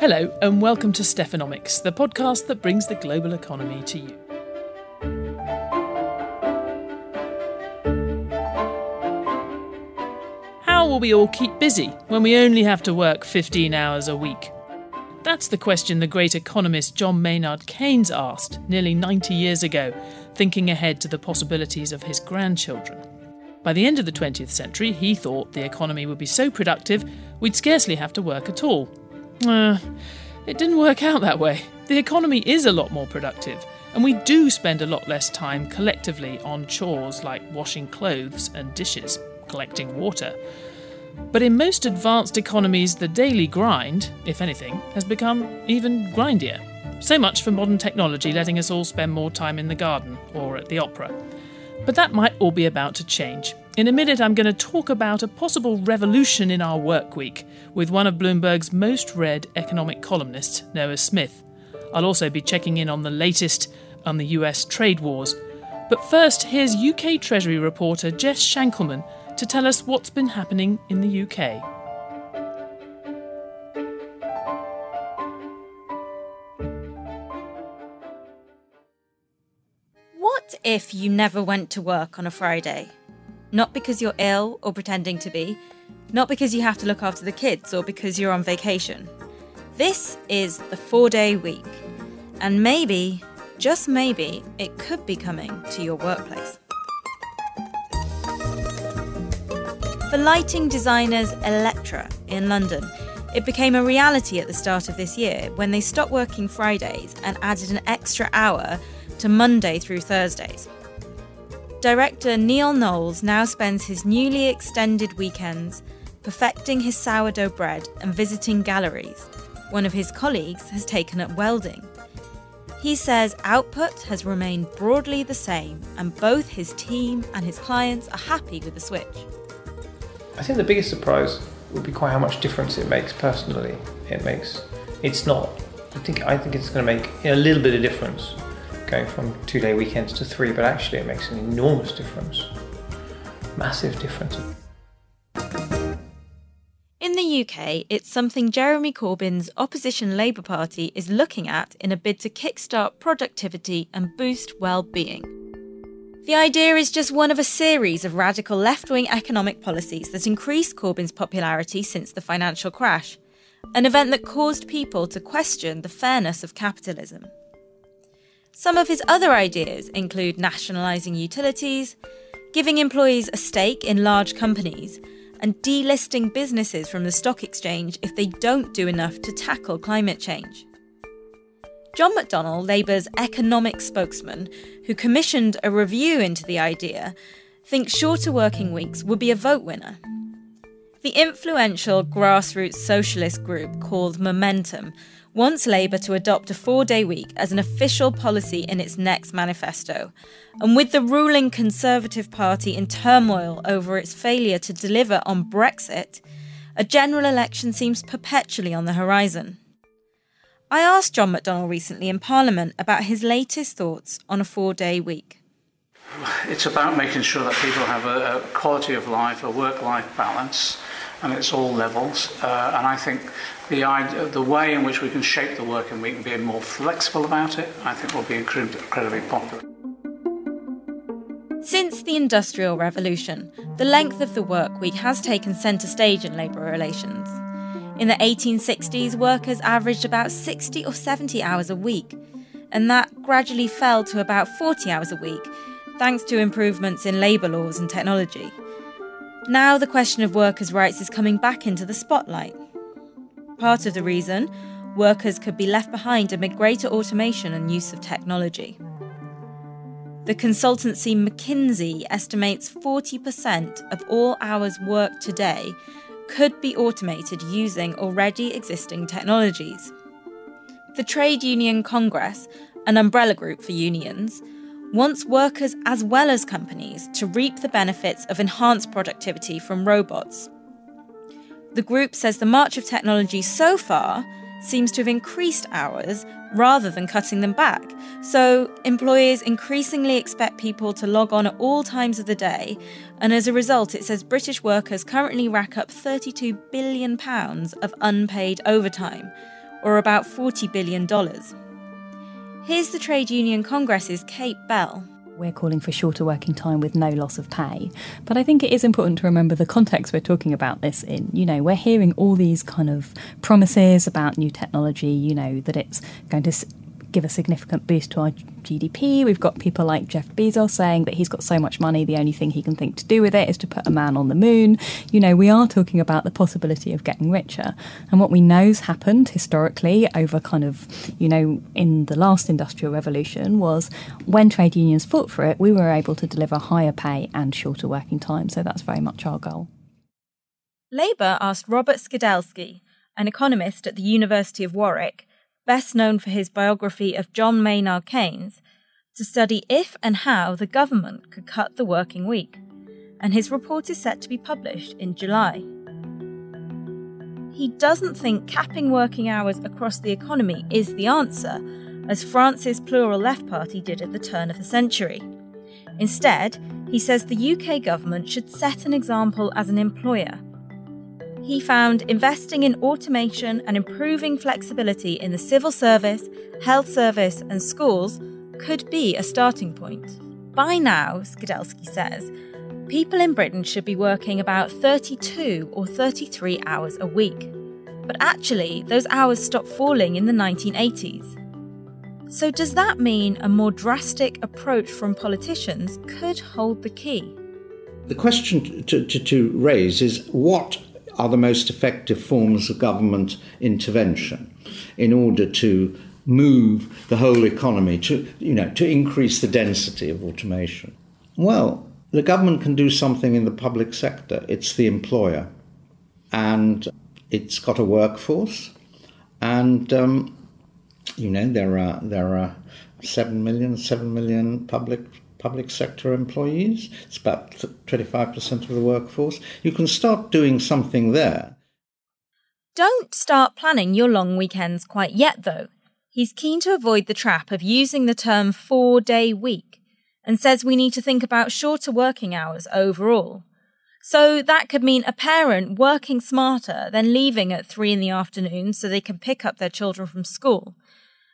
Hello, and welcome to Stephanomics, the podcast that brings the global economy to you. How will we all keep busy when we only have to work 15 hours a week? That's the question the great economist John Maynard Keynes asked nearly 90 years ago, thinking ahead to the possibilities of his grandchildren. By the end of the 20th century, he thought the economy would be so productive we'd scarcely have to work at all. Uh, it didn't work out that way. The economy is a lot more productive, and we do spend a lot less time collectively on chores like washing clothes and dishes, collecting water. But in most advanced economies, the daily grind, if anything, has become even grindier. So much for modern technology letting us all spend more time in the garden or at the opera. But that might all be about to change. In a minute, I'm going to talk about a possible revolution in our work week with one of Bloomberg's most read economic columnists, Noah Smith. I'll also be checking in on the latest on the US trade wars. But first, here's UK Treasury reporter Jess Shankleman to tell us what's been happening in the UK. What if you never went to work on a Friday? Not because you're ill or pretending to be, not because you have to look after the kids or because you're on vacation. This is the four day week, and maybe, just maybe, it could be coming to your workplace. For lighting designers Electra in London, it became a reality at the start of this year when they stopped working Fridays and added an extra hour to Monday through Thursdays. Director Neil Knowles now spends his newly extended weekends perfecting his sourdough bread and visiting galleries. One of his colleagues has taken up welding. He says output has remained broadly the same, and both his team and his clients are happy with the switch. I think the biggest surprise would be quite how much difference it makes personally. It makes it's not. I think I think it's going to make a little bit of difference going from two day weekends to three, but actually it makes an enormous difference. Massive difference. In the UK, it's something Jeremy Corbyn's opposition Labour Party is looking at in a bid to kickstart productivity and boost well-being. The idea is just one of a series of radical left-wing economic policies that increased Corbyn's popularity since the financial crash, an event that caused people to question the fairness of capitalism. Some of his other ideas include nationalising utilities, giving employees a stake in large companies, and delisting businesses from the stock exchange if they don't do enough to tackle climate change. John McDonnell, Labour's economic spokesman, who commissioned a review into the idea, thinks shorter working weeks would be a vote winner. The influential grassroots socialist group called Momentum wants Labour to adopt a four day week as an official policy in its next manifesto. And with the ruling Conservative Party in turmoil over its failure to deliver on Brexit, a general election seems perpetually on the horizon. I asked John McDonnell recently in Parliament about his latest thoughts on a four day week. It's about making sure that people have a, quality of life, a work life balance, and it's all levels. Uh, and I think the, idea, the way in which we can shape the work and we can be more flexible about it, I think will be incredibly popular. Since the Industrial Revolution, the length of the work week has taken centre stage in labour relations. In the 1860s, workers averaged about 60 or 70 hours a week, and that gradually fell to about 40 hours a week, thanks to improvements in labour laws and technology. Now, the question of workers' rights is coming back into the spotlight. Part of the reason, workers could be left behind amid greater automation and use of technology. The consultancy McKinsey estimates 40% of all hours worked today could be automated using already existing technologies. The Trade Union Congress, an umbrella group for unions, wants workers as well as companies to reap the benefits of enhanced productivity from robots. The group says the march of technology so far seems to have increased hours rather than cutting them back. So, employers increasingly expect people to log on at all times of the day, and as a result, it says British workers currently rack up £32 billion of unpaid overtime, or about $40 billion. Here's the Trade Union Congress's Kate Bell. We're calling for shorter working time with no loss of pay. But I think it is important to remember the context we're talking about this in. You know, we're hearing all these kind of promises about new technology, you know, that it's going to give a significant boost to our GDP. We've got people like Jeff Bezos saying that he's got so much money, the only thing he can think to do with it is to put a man on the moon. You know, we are talking about the possibility of getting richer. And what we know's happened historically over kind of, you know, in the last industrial revolution was when trade unions fought for it, we were able to deliver higher pay and shorter working time. So that's very much our goal. Labour asked Robert Skidelsky, an economist at the University of Warwick, best known for his biography of John Maynard Keynes, to study if and how the government could cut the working week, and his report is set to be published in July. He doesn't think capping working hours across the economy is the answer, as France's Plural Left Party did at the turn of the century. Instead, he says the UK government should set an example as an employer he found investing in automation and improving flexibility in the civil service, health service, and schools could be a starting point. By now, Skidelsky says, people in Britain should be working about 32 or 33 hours a week. But actually, those hours stopped falling in the 1980s. So, does that mean a more drastic approach from politicians could hold the key? The question to, to, to raise is what are the most effective forms of government intervention in order to move the whole economy to you know to increase the density of automation. Well the government can do something in the public sector. It's the employer. And it's got a workforce. And um, you know there are there are 7 million 7 million public public sector employees. It's about 25% of the workforce. You can start doing something there. Don't start planning your long weekends quite yet, though. He's keen to avoid the trap of using the term four day week and says we need to think about shorter working hours overall. So that could mean a parent working smarter than leaving at three in the afternoon so they can pick up their children from school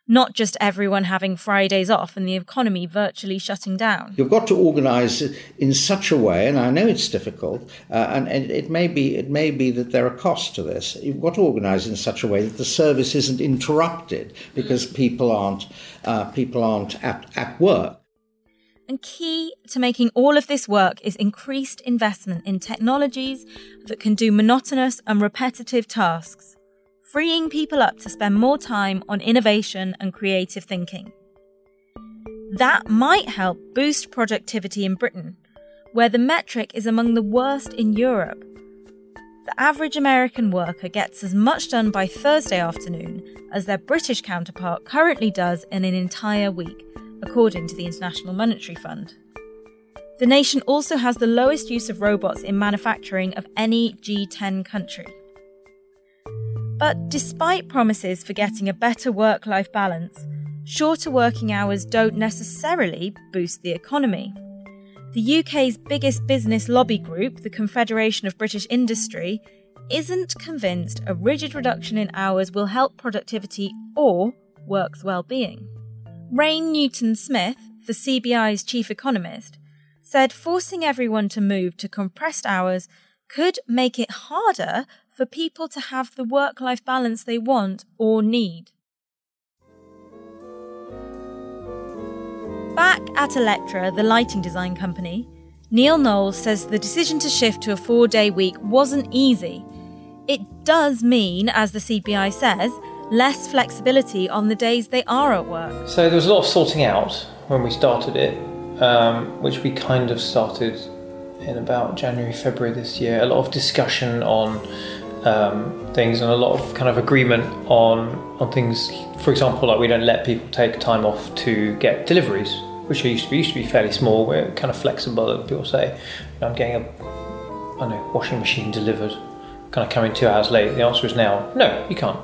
not just everyone having Fridays off and the economy virtually shutting down. You've got to organise in such a way, and I know it's difficult, uh, and, and, it may be it may be that there are costs to this. You've got to organise in such a way that the service isn't interrupted because people aren't uh, people aren't at, at work. And key to making all of this work is increased investment in technologies that can do monotonous and repetitive tasks freeing people up to spend more time on innovation and creative thinking. That might help boost productivity in Britain, where the metric is among the worst in Europe. The average American worker gets as much done by Thursday afternoon as their British counterpart currently does in an entire week, according to the International Monetary Fund. The nation also has the lowest use of robots in manufacturing of any G10 country. But despite promises for getting a better work life balance, shorter working hours don't necessarily boost the economy. The UK's biggest business lobby group, the Confederation of British Industry, isn't convinced a rigid reduction in hours will help productivity or works well-being. Rain Newton Smith, the CBI's chief economist, said forcing everyone to move to compressed hours could make it harder for people to have the work life balance they want or need. Back at Electra, the lighting design company, Neil Knowles says the decision to shift to a four day week wasn't easy. It does mean, as the CBI says, less flexibility on the days they are at work. So there was a lot of sorting out when we started it, um, which we kind of started in about January, February this year. A lot of discussion on um, things and a lot of kind of agreement on on things. For example, like we don't let people take time off to get deliveries, which used to be used to be fairly small. We're kind of flexible. People say, "I'm getting a I don't know washing machine delivered, kind of coming two hours late." The answer is now, no, you can't.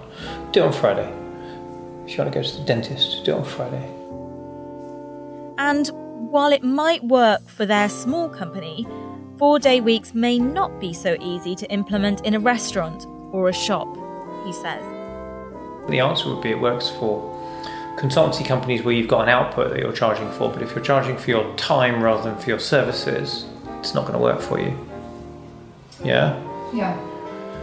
Do it on Friday. If you want to go to the dentist, do it on Friday. And while it might work for their small company, Four day weeks may not be so easy to implement in a restaurant or a shop, he says. The answer would be it works for consultancy companies where you've got an output that you're charging for, but if you're charging for your time rather than for your services, it's not going to work for you. Yeah? Yeah.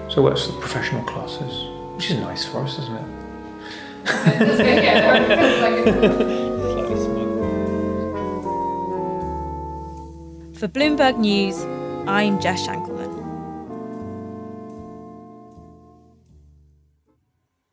So it works for the professional classes, which is nice for us, isn't it? For Bloomberg News, I'm Jess Shankleman.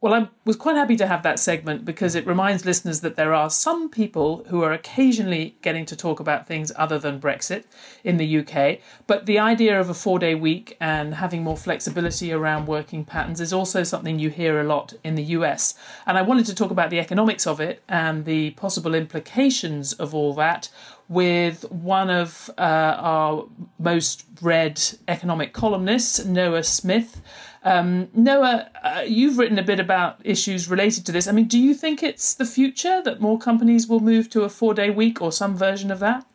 Well, I was quite happy to have that segment because it reminds listeners that there are some people who are occasionally getting to talk about things other than Brexit in the UK. But the idea of a four day week and having more flexibility around working patterns is also something you hear a lot in the US. And I wanted to talk about the economics of it and the possible implications of all that with one of uh, our most read economic columnists, Noah Smith. Um, Noah, uh, you've written a bit about issues related to this. I mean, do you think it's the future that more companies will move to a four day week or some version of that?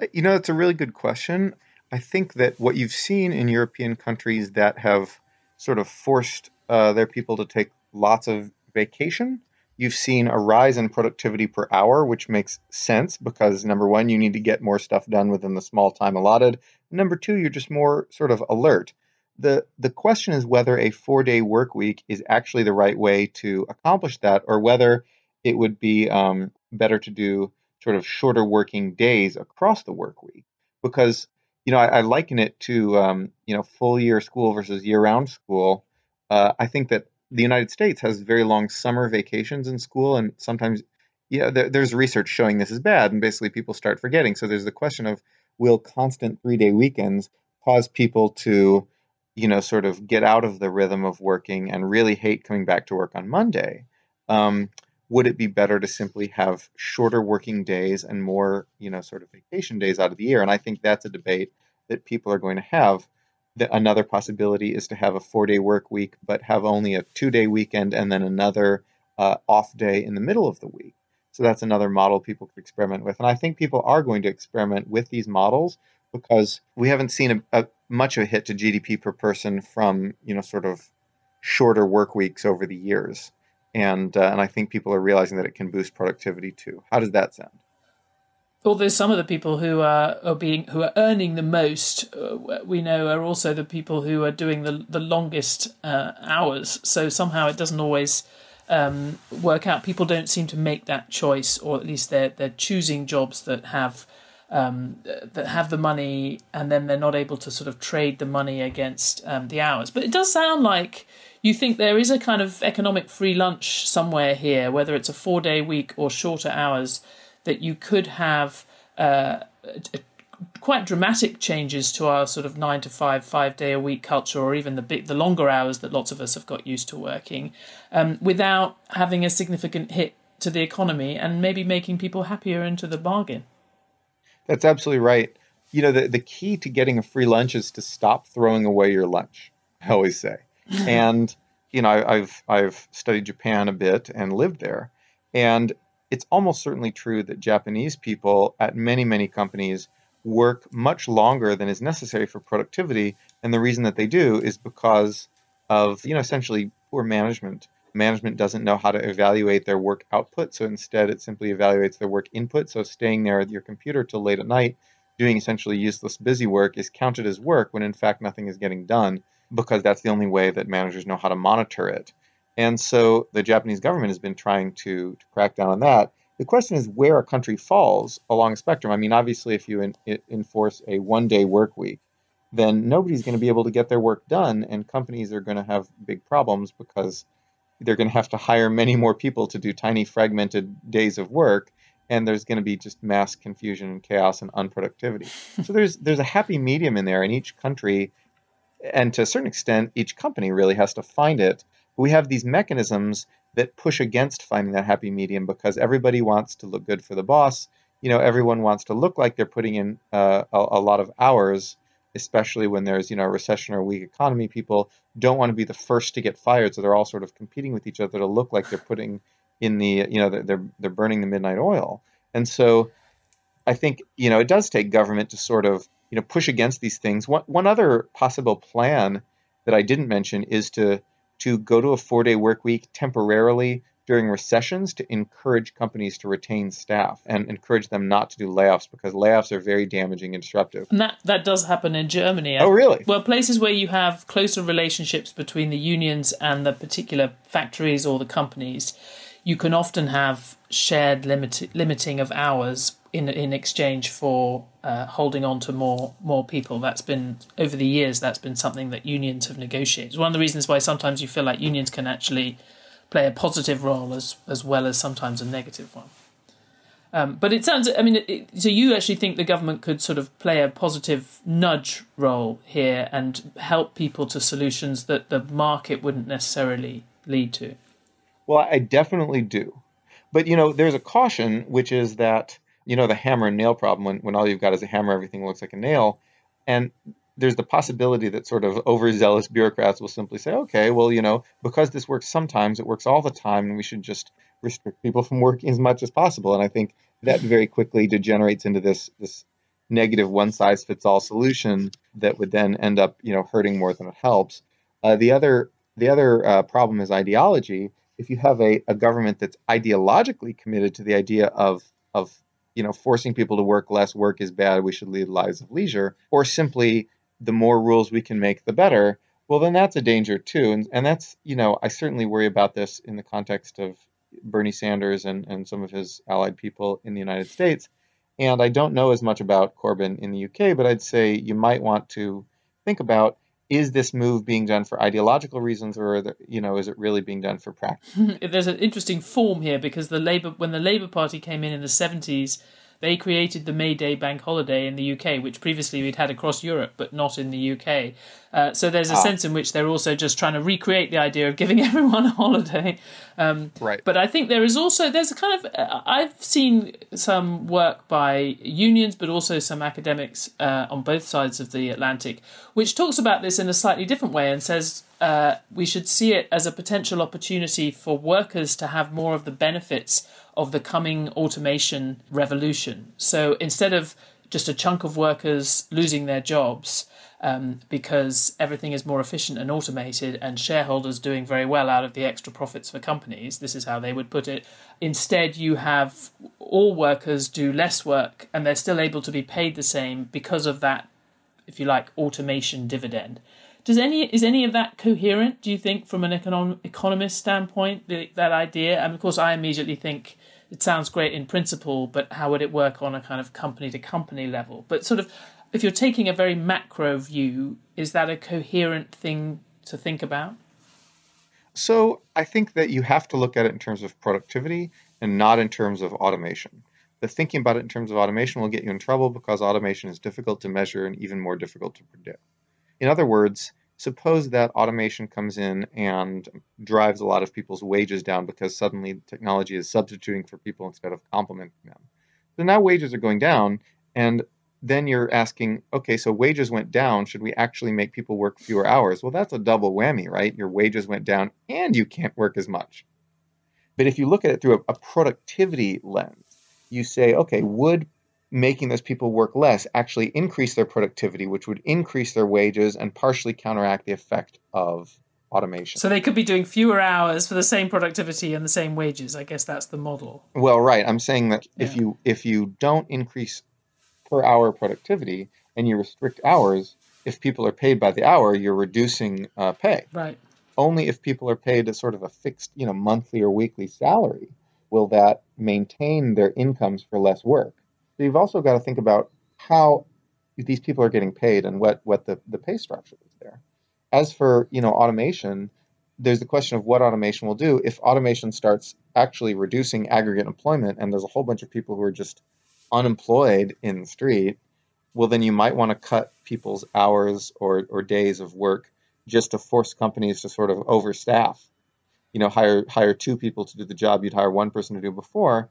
Uh, you know, it's a really good question. I think that what you've seen in European countries that have sort of forced uh, their people to take lots of vacation, you've seen a rise in productivity per hour, which makes sense because number one, you need to get more stuff done within the small time allotted. Number two, you're just more sort of alert the the question is whether a four day work week is actually the right way to accomplish that, or whether it would be um, better to do sort of shorter working days across the work week. Because you know, I, I liken it to um, you know full year school versus year round school. Uh, I think that the United States has very long summer vacations in school, and sometimes yeah, there, there's research showing this is bad, and basically people start forgetting. So there's the question of will constant three day weekends cause people to you know, sort of get out of the rhythm of working and really hate coming back to work on Monday, um, would it be better to simply have shorter working days and more, you know, sort of vacation days out of the year? And I think that's a debate that people are going to have. The, another possibility is to have a four day work week, but have only a two day weekend and then another uh, off day in the middle of the week. So that's another model people could experiment with. And I think people are going to experiment with these models because we haven't seen a, a, much of a hit to GDP per person from you know sort of shorter work weeks over the years, and uh, and I think people are realizing that it can boost productivity too. How does that sound? Although some of the people who are, are being who are earning the most, uh, we know, are also the people who are doing the the longest uh, hours. So somehow it doesn't always um, work out. People don't seem to make that choice, or at least they're they're choosing jobs that have um, that have the money and then they're not able to sort of trade the money against um, the hours. But it does sound like you think there is a kind of economic free lunch somewhere here, whether it's a four day week or shorter hours, that you could have uh, quite dramatic changes to our sort of nine to five, five day a week culture, or even the big, the longer hours that lots of us have got used to working, um, without having a significant hit to the economy and maybe making people happier into the bargain. That's absolutely right. You know, the, the key to getting a free lunch is to stop throwing away your lunch, I always say. and, you know, I, I've, I've studied Japan a bit and lived there. And it's almost certainly true that Japanese people at many, many companies work much longer than is necessary for productivity. And the reason that they do is because of, you know, essentially poor management management doesn't know how to evaluate their work output. So instead, it simply evaluates their work input. So staying there at your computer till late at night, doing essentially useless busy work, is counted as work when in fact nothing is getting done because that's the only way that managers know how to monitor it. And so the Japanese government has been trying to, to crack down on that. The question is where a country falls along a spectrum. I mean, obviously, if you in, enforce a one day work week, then nobody's going to be able to get their work done, and companies are going to have big problems because they're going to have to hire many more people to do tiny fragmented days of work and there's going to be just mass confusion and chaos and unproductivity so there's there's a happy medium in there in each country and to a certain extent each company really has to find it we have these mechanisms that push against finding that happy medium because everybody wants to look good for the boss you know everyone wants to look like they're putting in uh, a, a lot of hours especially when there's you know a recession or a weak economy. People don't want to be the first to get fired, so they're all sort of competing with each other to look like they're putting in the you know they're they're burning the midnight oil. And so I think you know it does take government to sort of you know push against these things. One one other possible plan that I didn't mention is to to go to a four day work week temporarily during recessions to encourage companies to retain staff and encourage them not to do layoffs because layoffs are very damaging and disruptive. And that, that does happen in Germany. Oh, really? Well, places where you have closer relationships between the unions and the particular factories or the companies, you can often have shared limit, limiting of hours in in exchange for uh, holding on to more more people. That's been over the years. That's been something that unions have negotiated. It's one of the reasons why sometimes you feel like unions can actually play a positive role as as well as sometimes a negative one. Um, but it sounds. I mean, it, so you actually think the government could sort of play a positive nudge role here and help people to solutions that the market wouldn't necessarily lead to. Well, I definitely do. But you know, there's a caution, which is that you know the hammer and nail problem. When when all you've got is a hammer, everything looks like a nail, and there's the possibility that sort of overzealous bureaucrats will simply say, okay, well, you know, because this works sometimes, it works all the time, and we should just restrict people from working as much as possible. And I think that very quickly degenerates into this this negative one size fits all solution that would then end up, you know, hurting more than it helps. Uh, the other the other uh, problem is ideology. If you have a, a government that's ideologically committed to the idea of of you know forcing people to work less, work is bad, we should lead lives of leisure, or simply the more rules we can make, the better, well, then that's a danger too. And, and that's, you know, I certainly worry about this in the context of Bernie Sanders and, and some of his allied people in the United States. And I don't know as much about Corbyn in the UK, but I'd say you might want to think about is this move being done for ideological reasons or you know is it really being done for practice there's an interesting form here because the labor when the labor party came in in the 70s they created the May Day bank holiday in the UK, which previously we'd had across Europe, but not in the UK. Uh, so there's a ah. sense in which they're also just trying to recreate the idea of giving everyone a holiday. Um, right. But I think there is also there's a kind of uh, I've seen some work by unions, but also some academics uh, on both sides of the Atlantic, which talks about this in a slightly different way and says uh, we should see it as a potential opportunity for workers to have more of the benefits of the coming automation revolution. So instead of just a chunk of workers losing their jobs um, because everything is more efficient and automated and shareholders doing very well out of the extra profits for companies, this is how they would put it. Instead, you have all workers do less work and they're still able to be paid the same because of that, if you like, automation dividend. Does any is any of that coherent? Do you think, from an econom- economist standpoint, the, that idea? And of course, I immediately think it sounds great in principle, but how would it work on a kind of company to company level? But sort of, if you're taking a very macro view, is that a coherent thing to think about? So I think that you have to look at it in terms of productivity and not in terms of automation. The thinking about it in terms of automation will get you in trouble because automation is difficult to measure and even more difficult to predict. In other words, suppose that automation comes in and drives a lot of people's wages down because suddenly technology is substituting for people instead of complementing them. So now wages are going down, and then you're asking, okay, so wages went down. Should we actually make people work fewer hours? Well, that's a double whammy, right? Your wages went down and you can't work as much. But if you look at it through a, productivity lens, you say, okay, would making those people work less actually increase their productivity, which would increase their wages and partially counteract the effect of automation. So they could be doing fewer hours for the same productivity and the same wages. I guess that's the model. Well, right. I'm saying that yeah. if you if you don't increase per hour productivity and you restrict hours, if people are paid by the hour, you're reducing uh, pay. Right. Only if people are paid a sort of a fixed, you know, monthly or weekly salary will that maintain their incomes for less work. You've also got to think about how these people are getting paid and what, what the, the pay structure is there. As for you know automation, there's the question of what automation will do. If automation starts actually reducing aggregate employment and there's a whole bunch of people who are just unemployed in the street, well then you might want to cut people's hours or, or days of work just to force companies to sort of overstaff. You know, hire hire two people to do the job you'd hire one person to do before,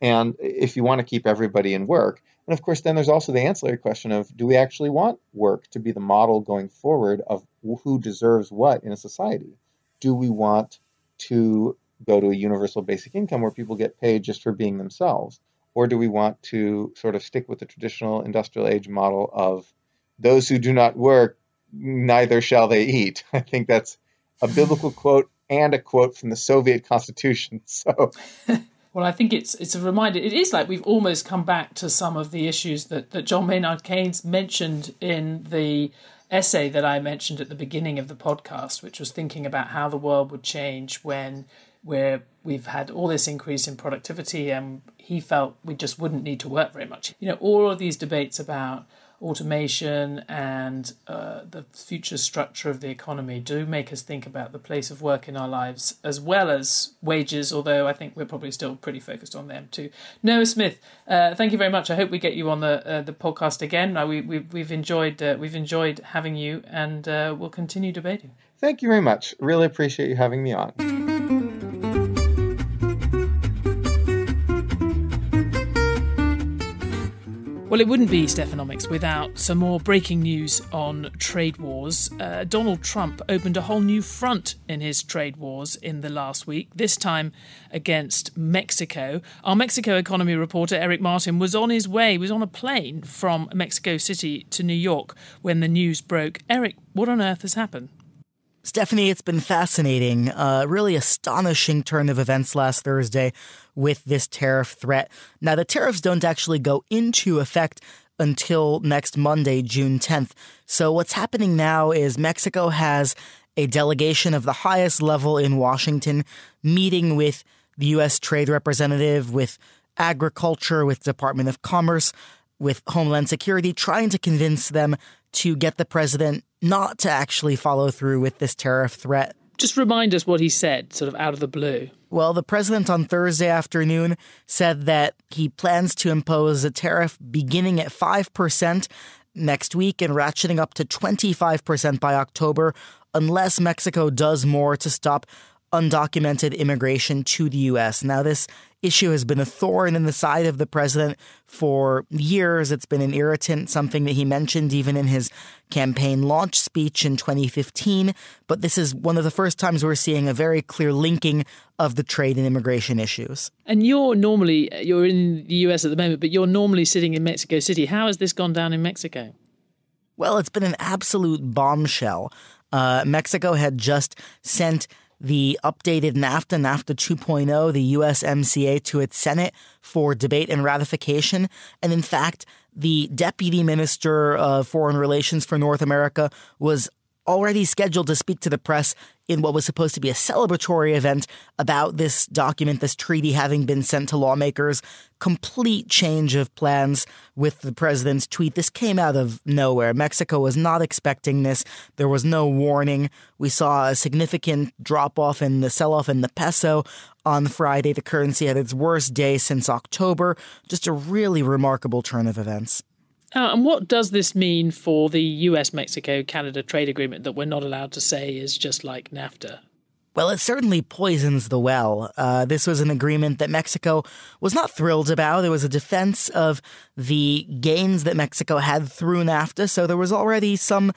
and if you want to keep everybody in work. And of course, then there's also the ancillary question of do we actually want work to be the model going forward of who deserves what in a society? Do we want to go to a universal basic income where people get paid just for being themselves? Or do we want to sort of stick with the traditional industrial age model of those who do not work, neither shall they eat? I think that's a biblical quote and a quote from the Soviet Constitution. So. Well, I think it's it's a reminder. It is like we've almost come back to some of the issues that, that John Maynard Keynes mentioned in the essay that I mentioned at the beginning of the podcast, which was thinking about how the world would change when where we've had all this increase in productivity and he felt we just wouldn't need to work very much. You know, all of these debates about automation and uh, the future structure of the economy do make us think about the place of work in our lives as well as wages, although I think we're probably still pretty focused on them too. Noah Smith, uh, thank you very much. I hope we get you on the uh, the podcast again. we, we, we've enjoyed uh, we've enjoyed having you and uh, we'll continue debating. Thank you very much. Really appreciate you having me on. Well, it wouldn't be Stephanomics without some more breaking news on trade wars. Uh, Donald Trump opened a whole new front in his trade wars in the last week, this time against Mexico. Our Mexico economy reporter, Eric Martin, was on his way, was on a plane from Mexico City to New York when the news broke. Eric, what on earth has happened? Stephanie, it's been fascinating. Uh, really astonishing turn of events last Thursday with this tariff threat. Now, the tariffs don't actually go into effect until next Monday, June 10th. So, what's happening now is Mexico has a delegation of the highest level in Washington meeting with the U.S. Trade Representative, with Agriculture, with Department of Commerce, with Homeland Security, trying to convince them to get the president not to actually follow through with this tariff threat. Just remind us what he said, sort of out of the blue. Well, the president on Thursday afternoon said that he plans to impose a tariff beginning at 5% next week and ratcheting up to 25% by October unless Mexico does more to stop undocumented immigration to the U.S. Now, this issue has been a thorn in the side of the president for years. It's been an irritant, something that he mentioned even in his campaign launch speech in 2015. But this is one of the first times we're seeing a very clear linking of the trade and immigration issues. And you're normally, you're in the US at the moment, but you're normally sitting in Mexico City. How has this gone down in Mexico? Well, it's been an absolute bombshell. Uh, Mexico had just sent the updated NAFTA, NAFTA 2.0, the USMCA to its Senate for debate and ratification. And in fact, the Deputy Minister of Foreign Relations for North America was already scheduled to speak to the press in what was supposed to be a celebratory event about this document, this treaty having been sent to lawmakers. Complete change of plans with the president's tweet. This came out of nowhere. Mexico was not expecting this. There was no warning. We saw a significant drop off in the sell off in the peso on Friday. The currency had its worst day since October. Just a really remarkable turn of events. Uh, and what does this mean for the US Mexico Canada trade agreement that we're not allowed to say is just like NAFTA? Well, it certainly poisons the well. Uh, this was an agreement that Mexico was not thrilled about. It was a defense of the gains that Mexico had through NAFTA. So there was already some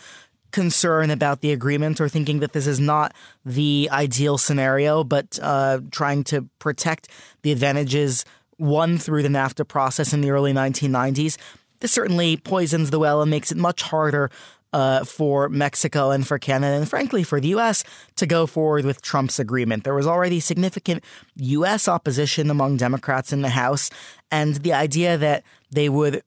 concern about the agreement or thinking that this is not the ideal scenario, but uh, trying to protect the advantages won through the NAFTA process in the early 1990s. This certainly poisons the well and makes it much harder uh, for Mexico and for Canada, and frankly for the U.S. to go forward with Trump's agreement. There was already significant U.S. opposition among Democrats in the House, and the idea that they would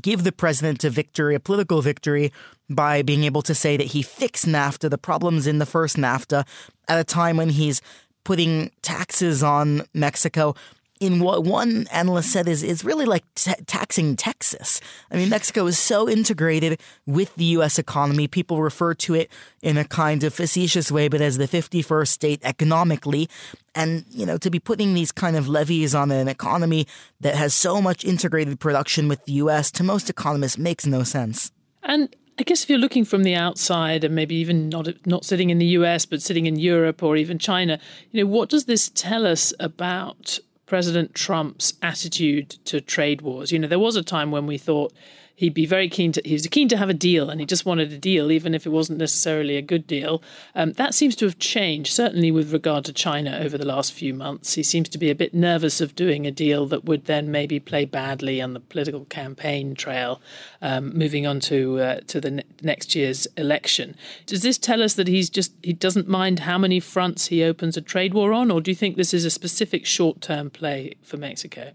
give the president a victory, a political victory, by being able to say that he fixed NAFTA, the problems in the first NAFTA, at a time when he's putting taxes on Mexico in what one analyst said is is really like t- taxing Texas. I mean, Mexico is so integrated with the U.S. economy. People refer to it in a kind of facetious way, but as the 51st state economically. And, you know, to be putting these kind of levies on an economy that has so much integrated production with the U.S. to most economists makes no sense. And I guess if you're looking from the outside and maybe even not not sitting in the US but sitting in Europe or even China, you know, what does this tell us about President Trump's attitude to trade wars. You know, there was a time when we thought he'd be very keen to he was keen to have a deal and he just wanted a deal even if it wasn't necessarily a good deal. Um, that seems to have changed certainly with regard to china over the last few months. He seems to be a bit nervous of doing a deal that would then maybe play badly on the political campaign trail um, moving on to uh, to the ne- next year's election. Does this tell us that he's just he doesn't mind how many fronts he opens a trade war on or do you think this is a specific short-term play for mexico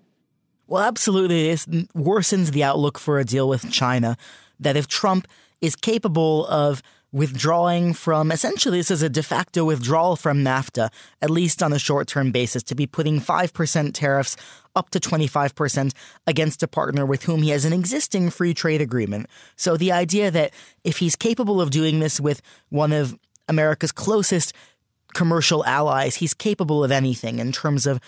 well, absolutely. This worsens the outlook for a deal with China. That if Trump is capable of withdrawing from essentially this is a de facto withdrawal from NAFTA, at least on a short term basis, to be putting 5% tariffs up to 25% against a partner with whom he has an existing free trade agreement. So the idea that if he's capable of doing this with one of America's closest commercial allies, he's capable of anything in terms of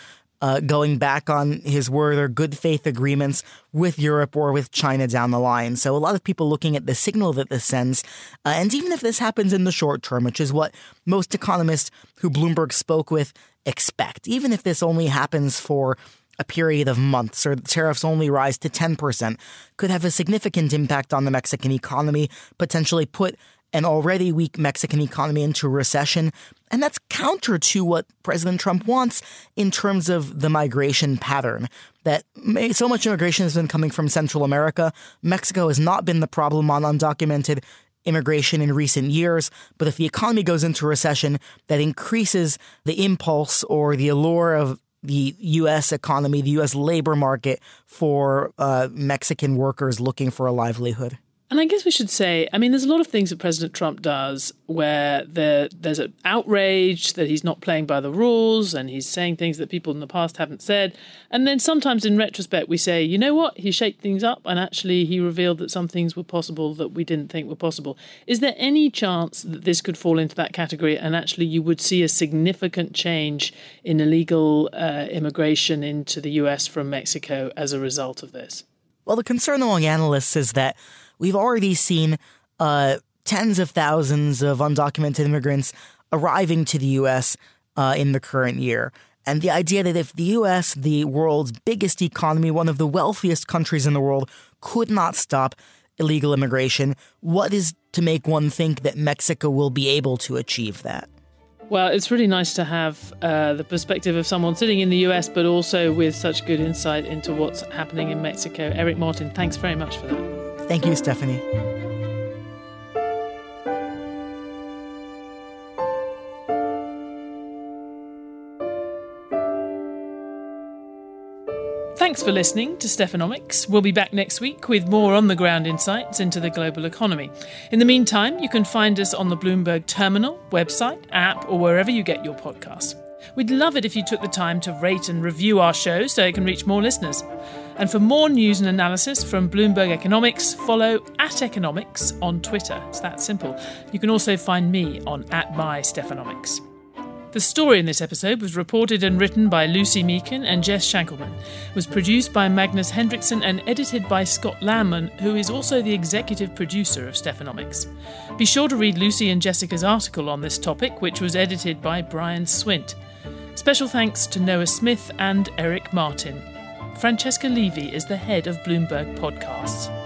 uh, going back on his word or good faith agreements with Europe or with China down the line. So a lot of people looking at the signal that this sends, uh, and even if this happens in the short term, which is what most economists who Bloomberg spoke with expect, even if this only happens for a period of months or the tariffs only rise to 10%, could have a significant impact on the Mexican economy, potentially put an already weak Mexican economy into recession. And that's counter to what President Trump wants in terms of the migration pattern. That so much immigration has been coming from Central America. Mexico has not been the problem on undocumented immigration in recent years. But if the economy goes into recession, that increases the impulse or the allure of the U.S. economy, the U.S. labor market for uh, Mexican workers looking for a livelihood. And I guess we should say, I mean, there's a lot of things that President Trump does where there, there's an outrage that he's not playing by the rules and he's saying things that people in the past haven't said. And then sometimes in retrospect, we say, you know what? He shaped things up and actually he revealed that some things were possible that we didn't think were possible. Is there any chance that this could fall into that category and actually you would see a significant change in illegal uh, immigration into the US from Mexico as a result of this? Well, the concern among analysts is that we've already seen uh, tens of thousands of undocumented immigrants arriving to the U.S. Uh, in the current year. And the idea that if the US, the world's biggest economy, one of the wealthiest countries in the world, could not stop illegal immigration, what is to make one think that Mexico will be able to achieve that? Well, it's really nice to have uh, the perspective of someone sitting in the US, but also with such good insight into what's happening in Mexico. Eric Martin, thanks very much for that. Thank you, Stephanie. Thanks for listening to Stephanomics. We'll be back next week with more on the ground insights into the global economy. In the meantime, you can find us on the Bloomberg Terminal, website, app, or wherever you get your podcasts. We'd love it if you took the time to rate and review our show so it can reach more listeners. And for more news and analysis from Bloomberg Economics, follow at Economics on Twitter. It's that simple. You can also find me on at my Stephanomics. The story in this episode was reported and written by Lucy Meakin and Jess Shankleman, was produced by Magnus Henriksson and edited by Scott Lanman, who is also the executive producer of Stephanomics. Be sure to read Lucy and Jessica's article on this topic, which was edited by Brian Swint. Special thanks to Noah Smith and Eric Martin. Francesca Levy is the head of Bloomberg Podcasts.